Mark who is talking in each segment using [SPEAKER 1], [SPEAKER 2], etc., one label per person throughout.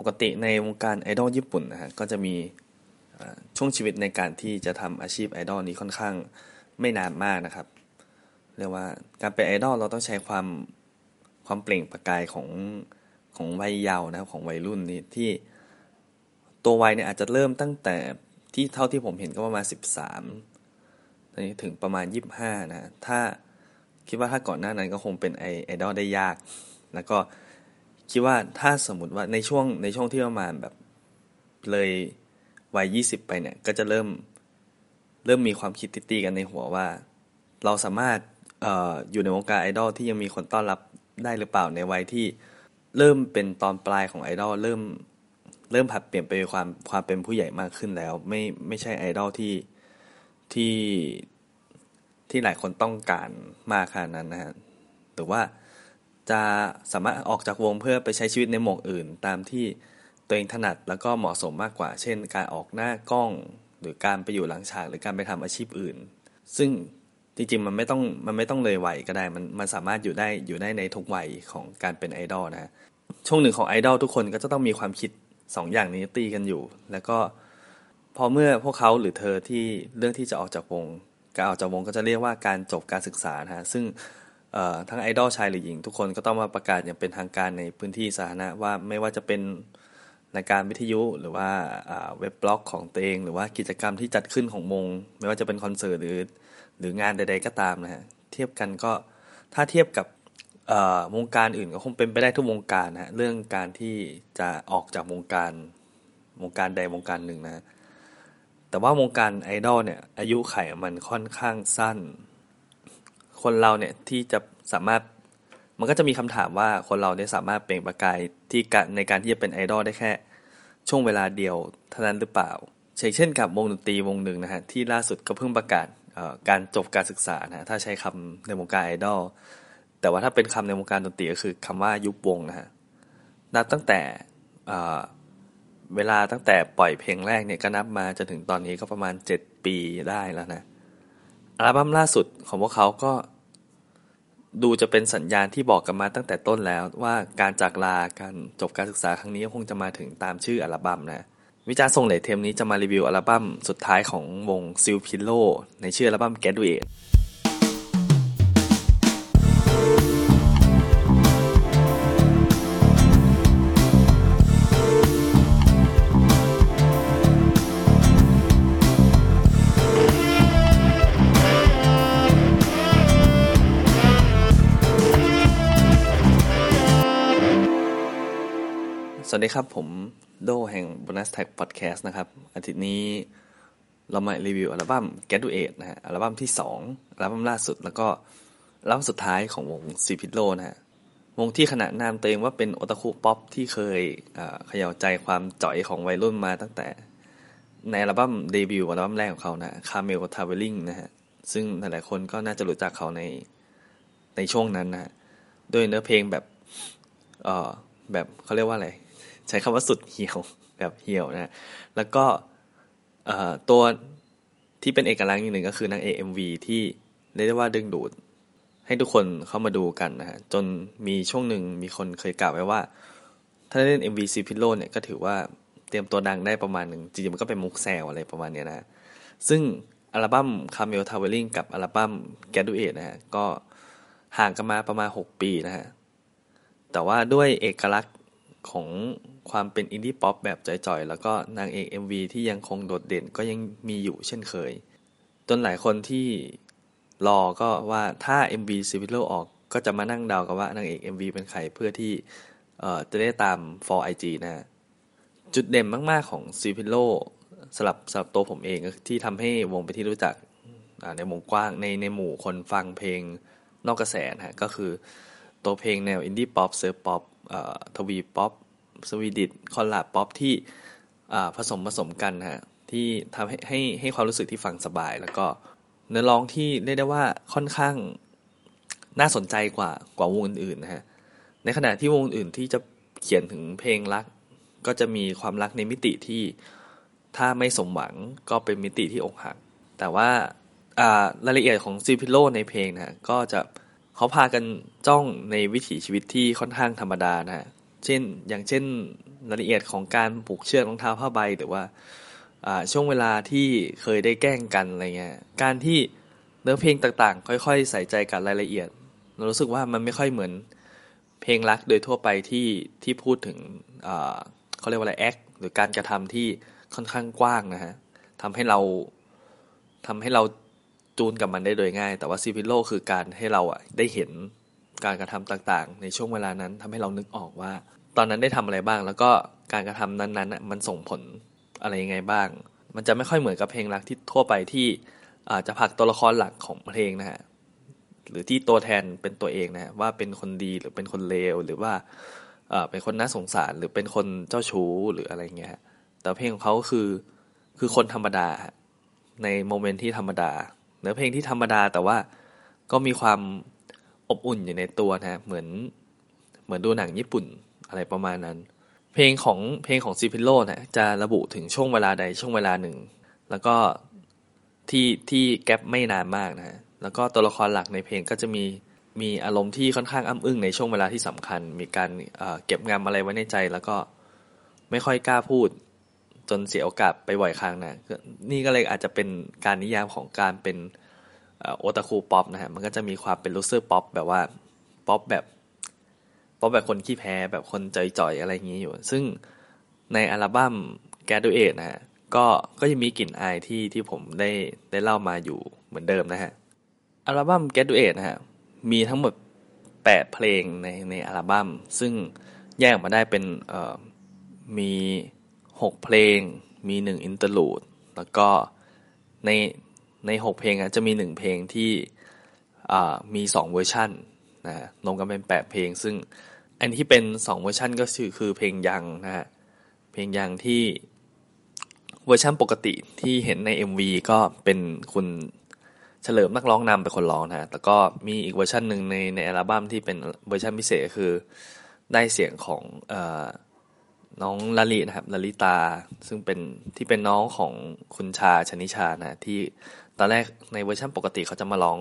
[SPEAKER 1] ปกติในวงการไอดอลญี่ปุ่นนะฮะก็จะมีช่วงชีวิตในการที่จะทำอาชีพไอดอลนี้ค่อนข้างไม่นานมากนะครับ เรียกว่าการเป็นไอดอลเราต้องใช้ความความเปล่งประกายของของวัยเยาว์นะครับของวัยรุ่นนี่ที่ตัววัยเนี่ยอาจจะเริ่มตั้งแต่ที่เท่าที่ผมเห็นก็ประมาณสิบสามตอนนี้ถึงประมาณยี่บห้านะ ถ้าคิดว่าถ้าก่อนหน้านั้นก็คงเป็นไอไอดอลได้ยาก แล้วก็ คิดว่าถ้าสมมติว่าในช่วงในช่วงที่ประมาณแบบเลยวัยยี่สิบไปเนี่ย ก็จะเริ่มเริ่มมีความคิดตีกันในหัวว่า เราสามารถอออยู่ในวงการไอดอลที่ยังมีคนต้อนรับได้หรือเปล่าในวัยที่เริ่มเป็นตอนปลายของไอดอลเริ่มเริ่มผัดเปลี่ยนไปความความเป็นผู้ใหญ่มากขึ้นแล้ว ไม่ไม่ใช่ไอดอลที่ที่ที่หลายคนต้องการมากขนาดนั้นนะฮะหรือว่า จะสามารถออกจากวงเพื่อไปใช้ชีวิตในหมวกอื่น ตามที่ตัวเองถนัดแล้วก็เหมาะสมมากกว่า เช่น การออกหน้ากล้อง หรือการไปอยู่หลังฉากหรือการไปทำอาชีพอื่น ซึ่งจริงๆมันไม่ต้องมันไม่ต้องเลยวัยก็ได้มันมันสามารถอยู่ได้อยู่ได้ในทุกวัยของการเป็นไอดอลนะช่วงหนึ่งของไอดอลทุกคนก็จะต้องมีความคิดสองอย่างนี้ตีกันอยู่ แล้วก็พอเมื่อพวกเขาหรือเธอที่เรื่องที่จะออกจากวง การออกจากวงก็จะเรียกว่าการจบการศึกษานะฮะซึ่ง ทั้งไอดอลชายหรือหญิง ทุกคนก็ต้องมาประกาศอย่างเป็นทางการในพื้นที่สาธารณะว่าไม่ว่าจะเป็นรายการวิทยุหรือว่าเว็บบล็อกของตัวเองหรือว่ากิจกรรมที่จัดขึ้นของวงไม่ว่าจะเป็นคอนเสิร์ตหรือหรืองานใด ๆ ก็ตามนะฮะเทียบกันก็ถ้าเทียบกับวงการอื่นก็คงเป็นไปได้ทุกวงการนะเรื่องการที่จะออกจากวงการวงการใดวงการหนึ่งนะแต่ว่าวงการไอดอลเนี่ยอายุไขมันค่อนข้างสั้น คนเราเนี่ยที่จะสามารถมันก็จะมีคำถามว่าคนเราเนี่ยสามารถเปล่งประกายที่การในการที่จะเป็นไอดอลได้แค่ ช่วงเวลาเดียวเท่านั้นหรือเปล่า เช่นกับวงดนตรีวงหนึ่งนะฮะที่ล่าสุดก็เพิ่งประกาศการจบการศึกษานะถ้าใช้คำในวงการไอดอลแต่ว่าถ้าเป็นคำในวงการดนตรีก็คือคำว่ายุบวงนะฮะนับตั้งแต่เวลาตั้งแต่ปล่อยเพลงแรกเนี่ยก็นับมาจนถึงตอนนี้ก็ประมาณเจ็ดปีได้แล้วนะอัลบั้มล่าสุดของพวกเขาก็ ดูจะเป็นสัญญาณที่บอกกันมาตั้งแต่ต้นแล้วว่าการจากลาการจบการศึกษาครั้งนี้คงจะมาถึงตามชื่ออัลบั้มนะ วิจารณ์ส่งเหลเทมนี้จะมารีวิวอัลบั้มสุดท้ายของวงซิลพิโลในชื่ออัลบั้ม Graduate สวัสดีครับ ผมโดแห่ง Bonus Tag Podcast นะครับ อาทิตย์นี้เรามารีวิวอัลบั้ม Graduate นะฮะอัลบั้มที่ 2 อัลบั้มล่าสุดแล้วก็อัลบั้มสุดท้ายของวง Seal Pillow นะฮะวงที่ขนานนามตัวเองว่าเป็นโอตาคุป๊อปที่เคยเขย่าใจความจ่อยของวัยรุ่นมาตั้งแต่ ในอัลบั้มเดบิวต์อัลบั้มแรกของเขานะ Camel Travelling นะฮะซึ่งหลายๆคนก็น่าจะรู้จักเขาในในช่วงนั้นนะฮะด้วยเนื้อเพลงแบบเออแบบเขาเรียกว่าอะไร ใช้คำว่าสุดเหี่ยวแบบเหี่ยวนะแล้วก็ตัวที่เป็นเอกลักษณ์อีกหนึ่งก็คือนางเอ็มวีที่เรียกได้ว่าดึงดูด ให้ทุกคนเข้ามาดูกันนะฮะจนมีช่วงหนึ่งมีคนเคยกล่าวไว้ว่า ถ้าเล่น MV ซีพิโลเนี่ยก็ถือว่าเตรียมตัวดังได้ประมาณหนึ่งจริงๆมันก็เป็นมุกแซวอะไรประมาณนี้นะซึ่งอัลบั้ม Camel Traveling กับอัลบั้ม Graduate นะฮะก็ห่างกันมาประมาณ 6 ปีนะฮะแต่ว่าด้วยเอกลักษณ์ ของความเป็นอินดี้ป๊อปแบบจ่อยๆ แล้วก็นางเอก MV ที่ยังคงโดดเด่นก็ยังมีอยู่เช่นเคย จนหลายคนที่รอก็ว่าถ้า MV ซีพิโลออกก็จะมานั่งเดากันว่านางเอก MV เป็นใครเพื่อที่จะได้ตาม follow IG นะ จุดเด่นมากๆของ Seal Pillow สำหรับสำหรับตัวผมเองที่ทำให้วงเป็นที่รู้จักในวงกว้างในในหมู่คนฟังเพลงนอกกระแสนะฮะก็คือตัวเพลงแนวอินดี้ป๊อป surf pop twee pop Swedish guitar pop ที่ผสมผสมกันฮะที่ทำให้ให้ให้ความรู้สึกที่ฟังสบาย แล้วก็เนื้อร้องที่เรียกได้ว่าค่อนข้างน่าสนใจกว่ากว่าวงอื่นๆนะฮะในขณะที่วงอื่นที่จะเขียนถึงเพลงรัก ก็จะมีความรักในมิติที่ถ้าไม่สมหวังก็เป็นมิติที่อกหัก แต่ว่ารายละเอียดของซิพิโลในเพลงนะก็จะ เขาพากันจ้องในวิถีชีวิตที่ค่อนข้างธรรมดานะฮะเช่นอย่างเช่นรายละเอียดของการผูกเชือกรองเท้าผ้าใบหรือว่าช่วงเวลาที่เคยได้แกล้งกันอะไรเงี้ยการที่เนื้อเพลงต่างๆ ค่อย ๆ ใส่ใจกับรายละเอียดเรารู้สึกว่ามันไม่ค่อยเหมือนเพลงรักโดยทั่วไปที่ที่พูดถึงเขาเรียกว่าอะไรแอคหรือการกระทำที่ค่อนข้างกว้างนะฮะทำให้เราทำให้เรา จูนกับมันได้โดยง่าย แต่ว่าซีพิโลคือการให้เราอะได้เห็นการกระทำต่างๆ ในช่วงเวลานั้นทำให้เรานึกออกว่า ตอนนั้นได้ทำอะไรบ้าง แล้วก็การกระทำนั้นๆมันส่งผลอะไรยังไงบ้าง มันจะไม่ค่อยเหมือนกับเพลงรักที่ทั่วไปที่อาจจะผักตัวละครหลักของเพลงนะฮะหรือที่ตัวแทนเป็นตัวเองนะว่าเป็นคนดีหรือเป็นคนเลวหรือว่าเป็นคนน่าสงสารหรือเป็นคนเจ้าชู้หรืออะไรเงี้ยแต่เพลงของเขาคือคือคนธรรมดาใน moment ที่ธรรมดา เนื้อเพลงที่ธรรมดาแต่ว่าก็มีความอบอุ่นอยู่ในตัวนะเหมือนเหมือนดูหนังญี่ปุ่นอะไรประมาณนั้น เพลงของเพลงของ Seal Pillow นะจะระบุถึงช่วงเวลาใดช่วงเวลาหนึ่ง แล้วก็ที่ที่แคบไม่นานมากนะแล้วก็ตัวละครหลักในเพลงก็จะมีมีอารมณ์ที่ค่อนข้างอ้ำอึ้งในช่วงเวลาที่สำคัญ มีการเก็บงำอะไรไว้ในใจ แล้วก็ไม่ค่อยกล้าพูด จนเสียโอกาสไปบ่อยครั้งนะนี่ก็เลยอาจจะเป็นการนิยามของการเป็นโอตาคูป๊อปนะฮะมันก็จะมีความเป็น loser pop แบบว่าป๊อปแบบป๊อปแบบคนขี้แพ้แบบคนจ่อยๆอะไรอย่างนี้อยู่ ซึ่งในอัลบั้ม Graduate นะฮะก็ก็ยังมีกลิ่นอายที่ที่ผมได้ได้เล่ามาอยู่เหมือนเดิมนะฮะอัลบั้ม Graduate นะฮะมีทั้งหมด 8 เพลงในในอัลบั้มซึ่งแยกมาได้เป็นมี หกเพลงมีหนึ่ง interlude แล้วก็ในในหกเพลงอะจะมีหนึ่งเพลงที่มีสองเวอร์ชันนะรวมกันเป็นแปดเพลง ซึ่งอันที่เป็นสองเวอร์ชันก็คือคือเพลงยังนะฮะ เพลงยังที่เวอร์ชันปกติที่เห็นใน MV ก็เป็นคุณเฉลิมนักร้องนำเป็นคนร้องนะแต่ก็มีอีกเวอร์ชันหนึ่งในในอัลบั้มที่เป็นเวอร์ชันพิเศษคือได้เสียงของอ น้องลลินะครับลลิตา ซึ่งเป็นที่เป็นน้องของคุณชาชนิชานะที่ตอนแรกในเวอร์ชันปกติเขาจะมาร้อง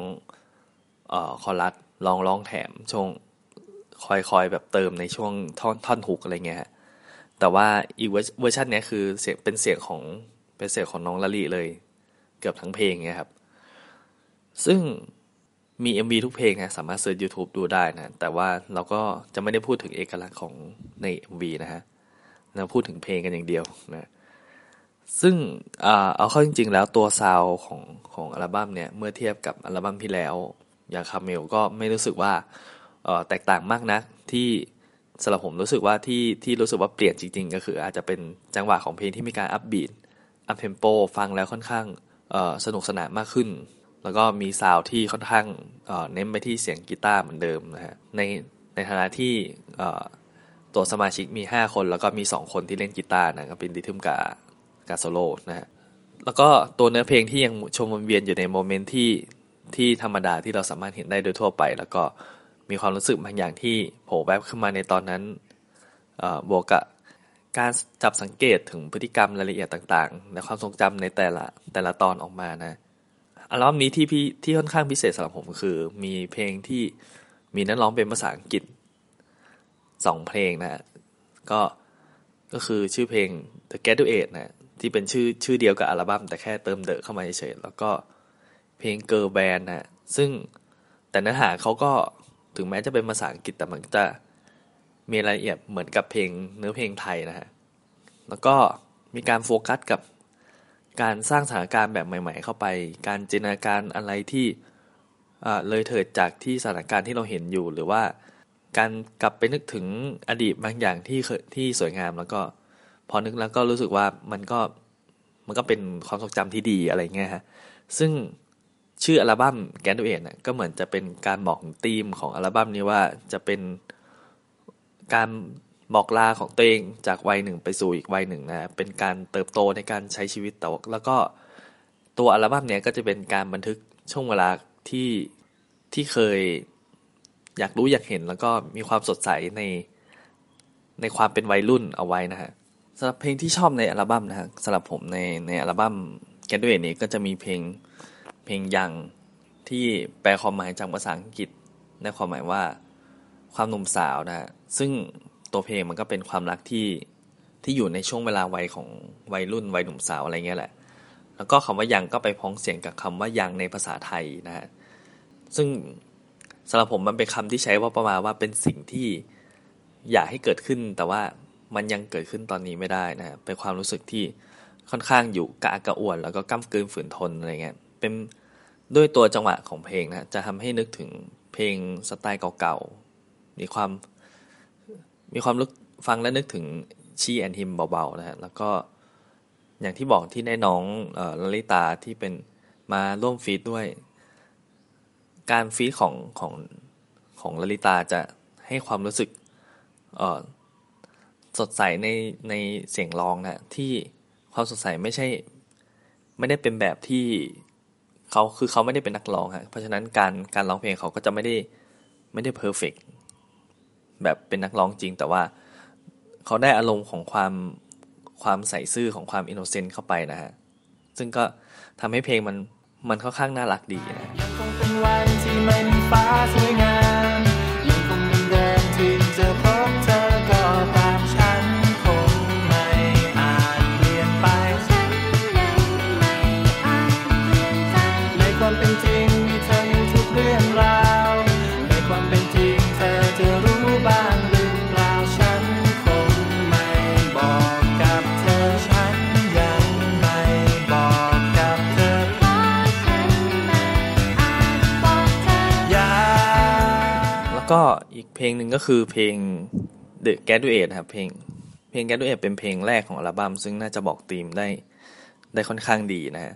[SPEAKER 1] เอ่อคอรัสร้องร้องแถมช่วงคอยคอยแบบเติมในช่วงท่อนท่อนฮุกอะไรเงี้ยแต่ว่าอีกเวอร์ชันนี้คือเสียงเป็นเสียงของเป็นเสียงของน้องลลิเลย เกือบทั้งเพลงเงี้ยครับ ซึ่งมี MV ทุกเพลงนะสามารถเสิร์ช YouTube ดูได้นะ แต่ว่าเราก็จะไม่ได้พูดถึงเอกลักษณ์ของใน MV นะฮะ เราพูดถึงเพลงกันอย่างเดียวนะซึ่งเอาเข้าจริง ๆ แล้วตัวซาวของของอัลบั้มเนี่ยเมื่อเทียบกับอัลบั้มที่แล้วอย่างคาเมลก็ไม่รู้สึกว่าแตกต่างมากนะ ที่สำหรับผมรู้สึกว่าที่ที่รู้สึกว่าเปลี่ยนจริง ๆ ก็คืออาจจะเป็นจังหวะของเพลงที่มีการ upbeat up-tempo ฟังแล้วค่อนข้างสนุกสนานมากขึ้น แล้วก็มีซาวที่ค่อนข้างเน้นไปที่เสียงกีตาร์เหมือนเดิมนะฮะในในฐานะที่ ตัวสมาชิกมี 5 คนแล้วก็มี 2 คนที่เล่นกีตาร์นะก็เป็น rhythm กับกาโซโลนะฮะแล้วก็ตัวเนื้อเพลงที่ยังชมวนเวียนอยู่ในโมเมนต์ที่ที่ธรรมดาที่เราสามารถเห็นได้โดยทั่วไป แล้วก็มีความรู้สึกบางอย่างที่โผล่แวบขึ้นมาในตอนนั้นบวกกับการจับสังเกตถึงพฤติกรรมรายละเอียดต่างๆในความทรงจำในแต่ละแต่ละตอนออกมานะอัลบั้มนี้ที่พี่ที่ค่อนข้างพิเศษสำหรับผมคือ มีเพลงที่มีนักร้องเป็นภาษาอังกฤษ สองเพลงนะก็ก็คือชื่อเพลง The Graduate นะที่เป็นชื่อชื่อเดียวกับอัลบั้มแต่แค่เติมเดอะเข้ามาเฉยแล้วก็เพลง Girl Band นะซึ่งแต่เนื้อหาเขาก็ถึงแม้จะเป็นภาษาอังกฤษแต่มันจะมีรายละเอียดเหมือนกับเพลงเนื้อเพลงไทยนะฮะแล้วก็มีการโฟกัสกับการสร้างสถานการณ์แบบใหม่ ๆ เข้าไป การจินตนาการอะไรที่เลยเถิดจากที่สถานการณ์ที่เราเห็นอยู่หรือว่า การกลับไปนึกถึงอดีตบางอย่างที่ที่สวยงามแล้วก็ พอนึกแล้วก็รู้สึกว่ามันก็มันก็เป็นความทรงจำที่ดีอะไรเงี้ยฮะซึ่งชื่ออัลบั้มแกนดูเอ็นก็เหมือนจะเป็นการบอกธีมของอัลบั้มนี้ว่าจะเป็นการบอกลาของตัวเองจากวัยหนึ่งไปสู่อีกวัยหนึ่งนะเป็นการเติบโตในการใช้ชีวิตแต่แล้วก็ตัวอัลบั้มเนี้ยก็จะเป็นการบันทึกช่วงเวลาที่ที่เคย อยากรู้อยากเห็นแล้วก็มีความสดใสในในความเป็นวัยรุ่นเอาไว้นะฮะสำหรับเพลงที่ชอบในอัลบั้มนะฮะสำหรับผมในในอัลบั้มแกนด้วยนี้ก็จะมีเพลงเพลงยังที่แปลความหมายจากภาษาอังกฤษในความหมายว่าความหนุ่มสาวนะฮะซึ่งตัวเพลงมันก็เป็นความรักที่ที่อยู่ในช่วงเวลาวัยของวัยรุ่นวัยหนุ่มสาวอะไรเงี้ยแหละ แล้วก็คำว่ายังก็ไปพ้องเสียงกับคำว่ายังในภาษาไทยนะฮะซึ่ง สำหรับผมมันเป็นคำที่ใช้ว่าประมาณว่าเป็นสิ่งที่อยากให้เกิดขึ้น แต่ว่ามันยังเกิดขึ้นตอนนี้ไม่ได้นะเป็นความรู้สึกที่ค่อนข้างอยู่กะกระอ่วน แล้วก็ก้ากลืนฝืนทนอะไรเงี้ยเป็นด้วยตัวจังหวะของเพลงนะจะทำให้นึกถึงเพลงสไตล์เก่าๆมีความมีความลึกฟังและนึกถึง She & Him เบาๆนะฮะแล้วก็อย่างที่บอกที่ได้น้องลลิตาที่เป็นมาร่วม feat ด้วย การ feat ของของของลลิตาจะให้ความรู้สึกสดใสในในเสียงร้องนะที่ความสดใสไม่ใช่ ไม่ได้เป็นแบบที่เขาคือเขาไม่ได้เป็นนักร้องฮะเพราะฉะนั้นการการร้องเพลงเขาก็จะไม่ได้ไม่ได้ perfect แบบเป็นนักร้องจริง แต่ว่าเขาได้อารมณ์ของความความใส่ซื่อของความ innocent เข้าไปนะฮะ ซึ่งก็ทำให้เพลงมันมันค่อนข้างน่ารักดีนะ ไม่มีฟ้าสวยงาม อีกเพลงหนึ่งก็คือเพลง The Graduate ครับเพลงเพลง Graduate เป็นเพลงแรกของอัลบั้มซึ่งน่าจะบอกธีมได้ได้ค่อนข้างดีนะฮะ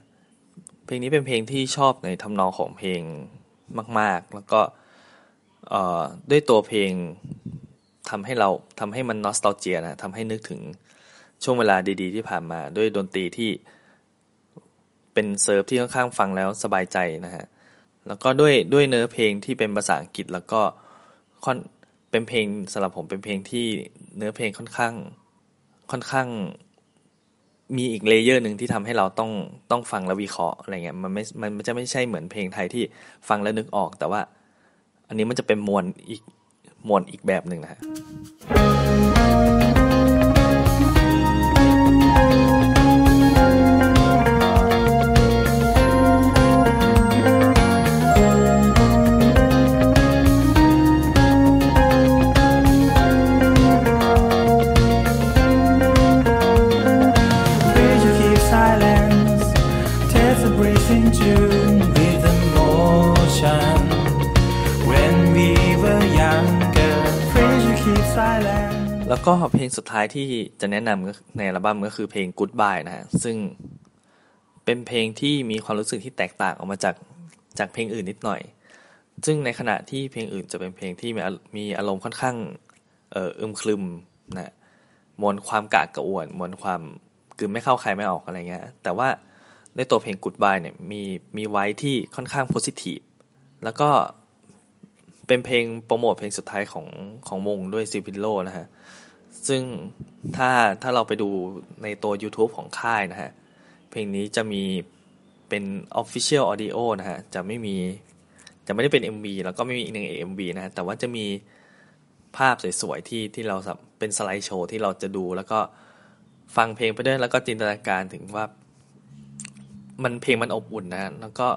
[SPEAKER 1] เพลงนี้เป็นเพลงที่ชอบในทำนองของเพลงมาก ๆ แล้วก็ด้วยตัวเพลงทำให้เราทำให้มันนอสตาเจียนะทำให้นึกถึงช่วงเวลาดี ๆ ที่ผ่านมา ด้วยดนตรีที่เป็นเซิร์ฟที่ค่อนข้างฟังแล้วสบายใจนะฮะแล้วก็ด้วยด้วยเนื้อเพลงที่เป็นภาษาอังกฤษแล้วก็ ค่อนเป็นเพลงสำหรับผมเป็นเพลงที่เนื้อเพลงค่อนข้างค่อนข้างมีอีกเลเยอร์หนึ่งที่ทำให้เราต้องต้องฟังแล้ววิเคราะห์อะไรเงี้ยมันไม่มันจะไม่ใช่เหมือนเพลงไทยที่ฟังแล้วนึกออก แต่ว่า อันนี้มันจะเป็นมวลอีกมวลอีกแบบหนึ่งนะฮะ ก็เพลงสุดท้ายที่จะแนะนำในอัลบั้มก็คือเพลง Goodbye นะฮะซึ่งเป็นเพลงที่มีความรู้สึกที่แตกต่างออกมาจากจากเพลงอื่นนิดหน่อย ซึ่งในขณะที่เพลงอื่นจะเป็นเพลงที่มีอารมณ์ค่อนข้างเอ่ออึมครึมนะมวลความกะกระอ่วนมวลความกลืนไม่เข้าใครไม่ออกอะไรเงี้ยแต่ว่าในตัวเพลง Goodbye เนี่ยมีมีไว้ที่ค่อนข้างโพสิทีฟแล้วก็เป็นเพลงโปรโมทเพลงสุดท้ายของของวงด้วยซิพิโลนะฮะ ซึ่งถ้าถ้าเราไปดูในตัว YouTube ของค่ายนะฮะ เพลงนี้จะมีเป็น Official Audio นะฮะ จะไม่มีจะไม่ได้เป็น MV แล้วก็ไม่มีใน MV นะฮะ แต่ว่าจะมีภาพสวยๆที่ที่เราเป็นสไลด์โชว์ที่เราจะดูแล้วก็ฟังเพลงไปด้วยแล้วก็จินตนาการถึงว่า มันเพลงมันอบอุ่นนะ แล้วก็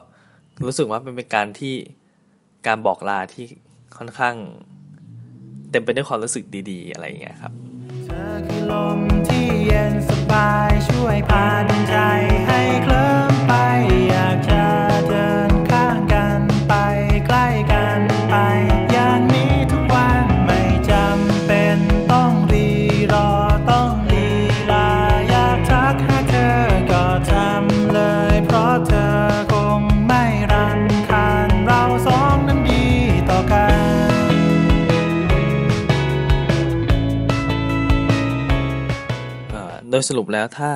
[SPEAKER 1] รู้สึกว่าเป็นการที่การบอกลาที่ค่อนข้าง เต็มไปด้วยความรู้สึกดี ๆ อะไรอย่างเงี้ยครับ มที่เย็นสบายช่วยพาด ยสรุปแล้วถ้า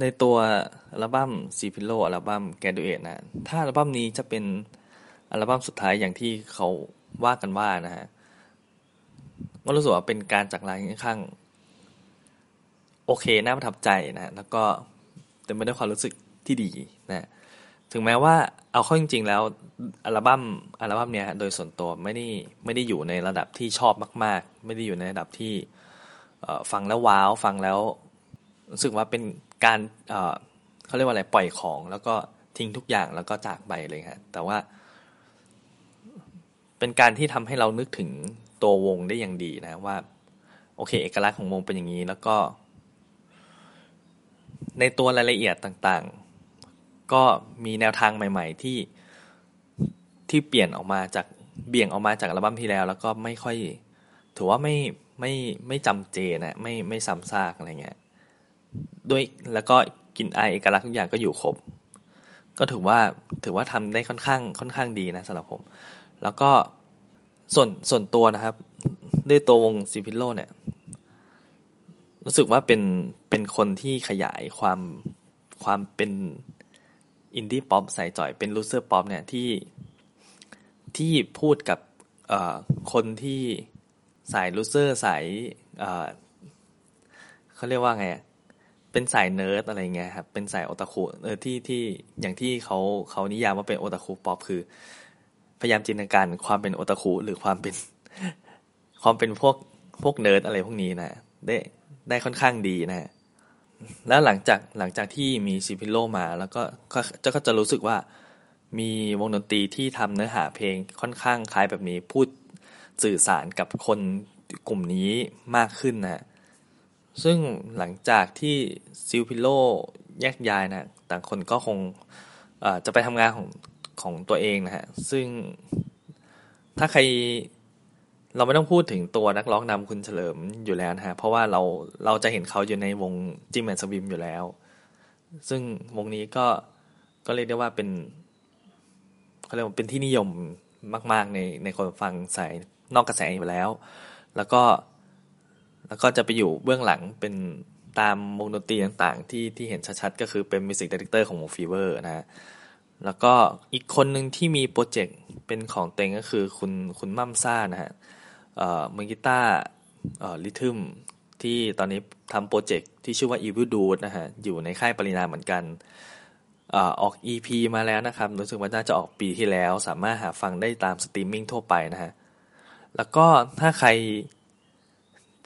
[SPEAKER 1] ในตัวอัลบั้มซีพิโลอัลบั้มแกดูเอทนะถ้าอัลบั้มนี้จะเป็นอัลบั้มสุดท้ายอย่างที่เขาว่ากันว่านะฮะก็รู้สึกว่าเป็นการจากลาค่อนข้าง โอเคน่าประทับใจนะแล้วก็เต็มไปด้วยความรู้สึกที่ดีนะถึงแม้ว่าเอาเข้าจริง ๆ แล้วอัลบั้มอัลบั้มเนี้ยโดยส่วนตัวไม่ได้ไม่ได้อยู่ในระดับที่ชอบมาก ๆ ไม่ได้อยู่ในระดับที่ ฟังแล้วว้าวฟังแล้วรู้สึกว่าเป็นการเขาเรียกว่าอะไรปล่อยของ แล้วก็ทิ้งทุกอย่างแล้วก็จากไปเลยครับแต่ว่า เป็นการที่ทำให้เรานึกถึงตัววงได้อย่างดีนะว่า โอเค เอกลักษณ์ของวงเป็นอย่างนี้แล้วก็ ในตัวรายละเอียดต่างๆ ก็มีแนวทางใหม่ ๆ ที่ที่เปลี่ยนออกมาจากเบี่ยงออกมาจากอัลบั้มที่แล้ว แล้วก็ไม่ค่อย ถือว่าไม่ ไม่ไม่จำเจนะไม่ไม่ซ้ำซากอะไรเงี้ยด้วยแล้วก็กินไอเอกลักษณ์ทุกอย่างก็อยู่ครบ ก็ถือว่าถือว่าทำได้ค่อนข้างค่อนข้างดีนะสำหรับผม แล้วก็ส่วนส่วนตัวนะครับ ด้วยตัววงซิพิโลเนี่ย รู้สึกว่าเป็นเป็นคนที่ขยายความความเป็น indie pop ใส่จ่อยเป็น loser pop เนี่ยที่ที่พูดกับคนที่ สาย loser สายเขาเรียกว่าไงเป็นสายเนิร์ดอะไรเงี้ยครับเป็นสายโอตาคุเออที่ที่อย่างที่เขาเขานิยามว่าเป็นโอตาคุป๊อปคือ พยายามจินตนาการความเป็นโอตาคุหรือความเป็น ความเป็นพวกพวกเนิร์ดอะไรพวกนี้นะได้ได้ค่อนข้างดีนะ แล้วหลังจากหลังจากที่มี Seal Pillow มา แล้วก็จะก็จะรู้สึกว่ามีวงดนตรีที่ทำเนื้อหาเพลงค่อนข้างคล้ายแบบนี้พูด สื่อสารกับคนกลุ่มนี้มากขึ้นนะซึ่งหลังจากที่ Seal Pillow แยกย้ายนะต่างคนก็คงจะไปทำงานของของตัวเองนะฮะ ซึ่งถ้าใครเราไม่ต้องพูดถึงตัวนักร้องนำคุณเฉลิมอยู่แล้วนะฮะ เพราะว่าเราเราจะเห็นเขาอยู่ในวง Gym and Swim อยู่แล้ว ซึ่งวงนี้ก็ก็เรียกได้ว่าเป็นเขาเรียกว่าเป็นที่นิยมมาก ๆ ในในคนฟังสาย นอกกระแสอยู่แล้ว แล้วก็แล้วก็จะไปอยู่เบื้องหลังเป็นตามวงดนตรีต่างๆ ที่ที่เห็นชัดๆ ก็คือเป็น music director ของวง FEVER นะฮะแล้วก็อีกคนหนึ่งที่มี project เป็นของตัวเองก็คือคุณคุณมั่มซ่านะฮะเอ่อมือกีตาร์เอ่อ rhythm ที่ตอนนี้ทำ project ที่ชื่อว่า Evil Dude นะฮะอยู่ในค่าย Parinam เหมือนกันออก EP มาแล้วนะครับ รู้สึกว่าน่าจะออกปีที่แล้ว สามารถหาฟังได้ตามสตรีมมิ่งทั่วไปนะฮะ แล้วก็ถ้าใคร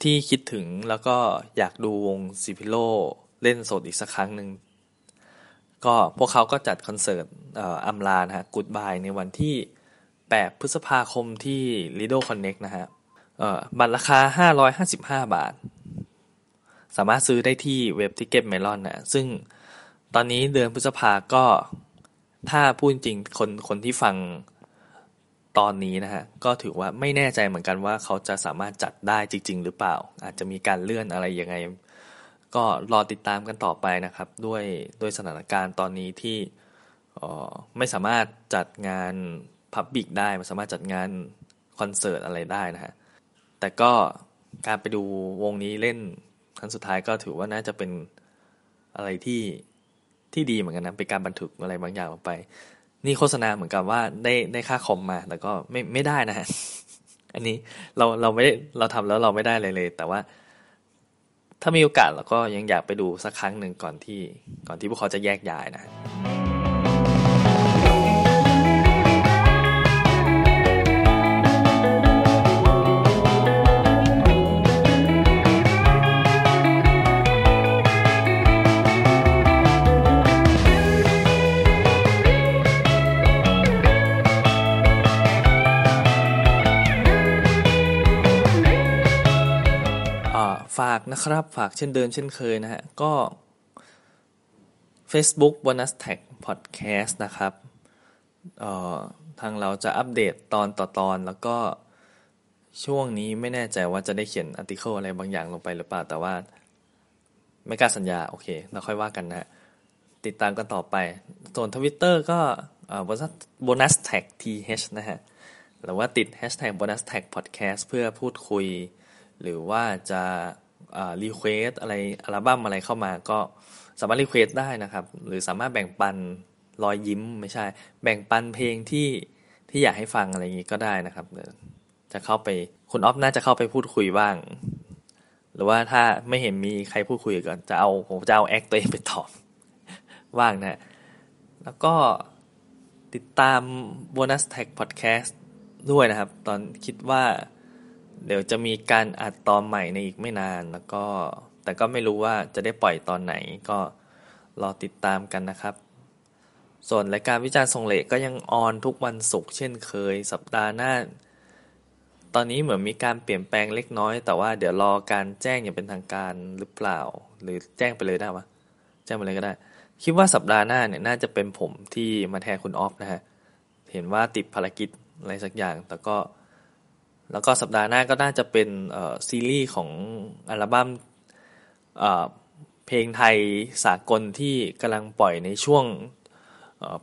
[SPEAKER 1] ที่คิดถึงแล้วก็อยากดูวง Seal Pillowเล่นสดอีกสักครั้งหนึ่ง ก็พวกเขาก็จัดคอนเสิร์ตอัมลานะฮะกูดบายในวันที่ 8 พฤษภาคมที่ Lido Connect นะฮะบัตรราคา 555 บาท สามารถซื้อได้ที่เว็บ Ticketmelon นะซึ่งตอนนี้เดือนพฤษภาก็ถ้าพูดจริงคนคนที่ฟัง ตอนนี้นะฮะก็ถือว่าไม่แน่ใจเหมือนกันว่าเขาจะสามารถจัดได้จริง ๆ หรือเปล่า อาจจะมีการเลื่อนอะไรยังไง ก็รอติดตามกันต่อไปนะครับ ด้วยด้วยสถานการณ์ตอนนี้ที่ไม่สามารถจัดงานพับบิกได้ไม่สามารถจัดงานคอนเสิร์ตอะไรได้นะฮะแต่ก็การไปดูวงนี้เล่นครั้งสุดท้ายก็ถือว่าน่าจะเป็นอะไรที่ที่ดีเหมือนกันนะเป็นการบันทึกอะไรบางอย่างลงไป นี่โฆษณาเหมือนกับว่าได้ได้ค่าคอมมา แต่ก็ไม่ไม่ได้นะฮะอันนี้เราเราไม่ได้เราทำแล้วเราไม่ได้เลยเลย แต่ว่า ถ้ามีโอกาสเราก็ยังอยากไปดูสักครั้งหนึ่งก่อนที่ ก่อนที่พวกเขาจะแยกย้ายนะ ครับ ฝากเช่นเดิมเช่นเคยนะฮะ ก็ Facebook Bonus Tag Podcast นะครับออทางเราจะอัปเดตตอนต่อตอน แล้วก็ช่วงนี้ไม่แน่ใจว่าจะได้เขียน article อะไรบางอย่างลงไปหรือเปล่า แต่ว่า ไม่กล้าสัญญา โอเค เราค่อยว่ากันนะ ติดตามกันต่อไป ส่วนทวิตเตอร์ก็ Bonus Bonus Tag th นะฮะ หรือว่าติด hashtag bonus tag podcast เพื่อพูดคุย หรือว่าจะ request อะไรอัลบั้มอะไรเข้ามาก็สามารถ request ได้นะครับ หรือสามารถแบ่งปันรอยยิ้มไม่ใช่ แบ่งปันเพลงที่ที่อยากให้ฟังอะไรอย่างนี้ก็ได้นะครับจะเข้าไปคุณออฟน่าจะเข้าไปพูดคุยบ้าง หรือว่าถ้าไม่เห็นมีใครพูดคุยก็จะเอาผมจะเอาแอคตัวเองไปตอบว่างนะแล้วก็ติดตาม bonus tag podcast ด้วยนะครับ ตอนคิดว่า เดี๋ยวจะมีการอัดตอนใหม่ในอีกไม่นานแล้วก็ แต่ก็ไม่รู้ว่าจะได้ปล่อยตอนไหนก็รอติดตามกันนะครับ ส่วนรายการวิจารณ์ทรงเหล็กก็ยังออนทุกวันศุกร์เช่นเคย สัปดาห์หน้า ตอนนี้เหมือนมีการเปลี่ยนแปลงเล็กน้อย แต่ว่าเดี๋ยวรอการแจ้งอย่างเป็นทางการหรือเปล่า หรือแจ้งไปเลยได้ปะแจ้งไปเลยก็ได้ คิดว่าสัปดาห์หน้าเนี่ยน่าจะเป็นผมที่มาแทนคุณออฟนะฮะเห็นว่าติดภารกิจอะไรสักอย่าง แต่ก็ แล้วก็สัปดาห์หน้าก็น่าจะเป็นซีรีส์ของอัลบั้มเพลงไทยสากลที่กำลังปล่อยในช่วง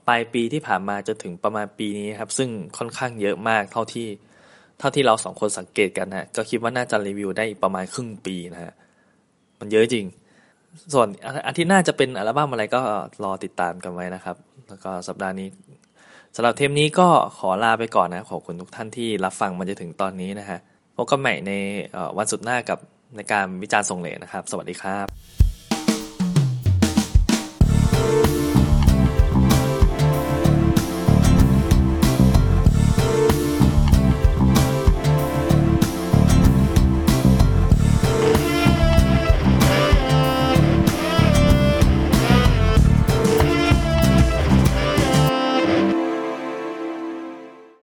[SPEAKER 1] ปลายปีที่ผ่านมาจนถึงประมาณปีนี้ครับ ซึ่งค่อนข้างเยอะมากเท่าที่เท่าที่เราสองคนสังเกตกันนะก็คิดว่าน่าจะรีวิวได้อีกประมาณครึ่งปีนะฮะมันเยอะจริง ส่วนอาทิตย์หน้าจะเป็นอัลบั้มอะไรก็รอติดตามกันไว้นะครับ แล้วก็สัปดาห์นี้ สำหรับเทปนี้ก็ขอลาไปก่อนนะ ขอบคุณทุกท่านที่รับฟังมาจนถึงตอนนี้นะฮะพบกันใหม่ในวันสุดหน้ากับในการวิจารณ์ทรงเลนะครับ สวัสดีครับ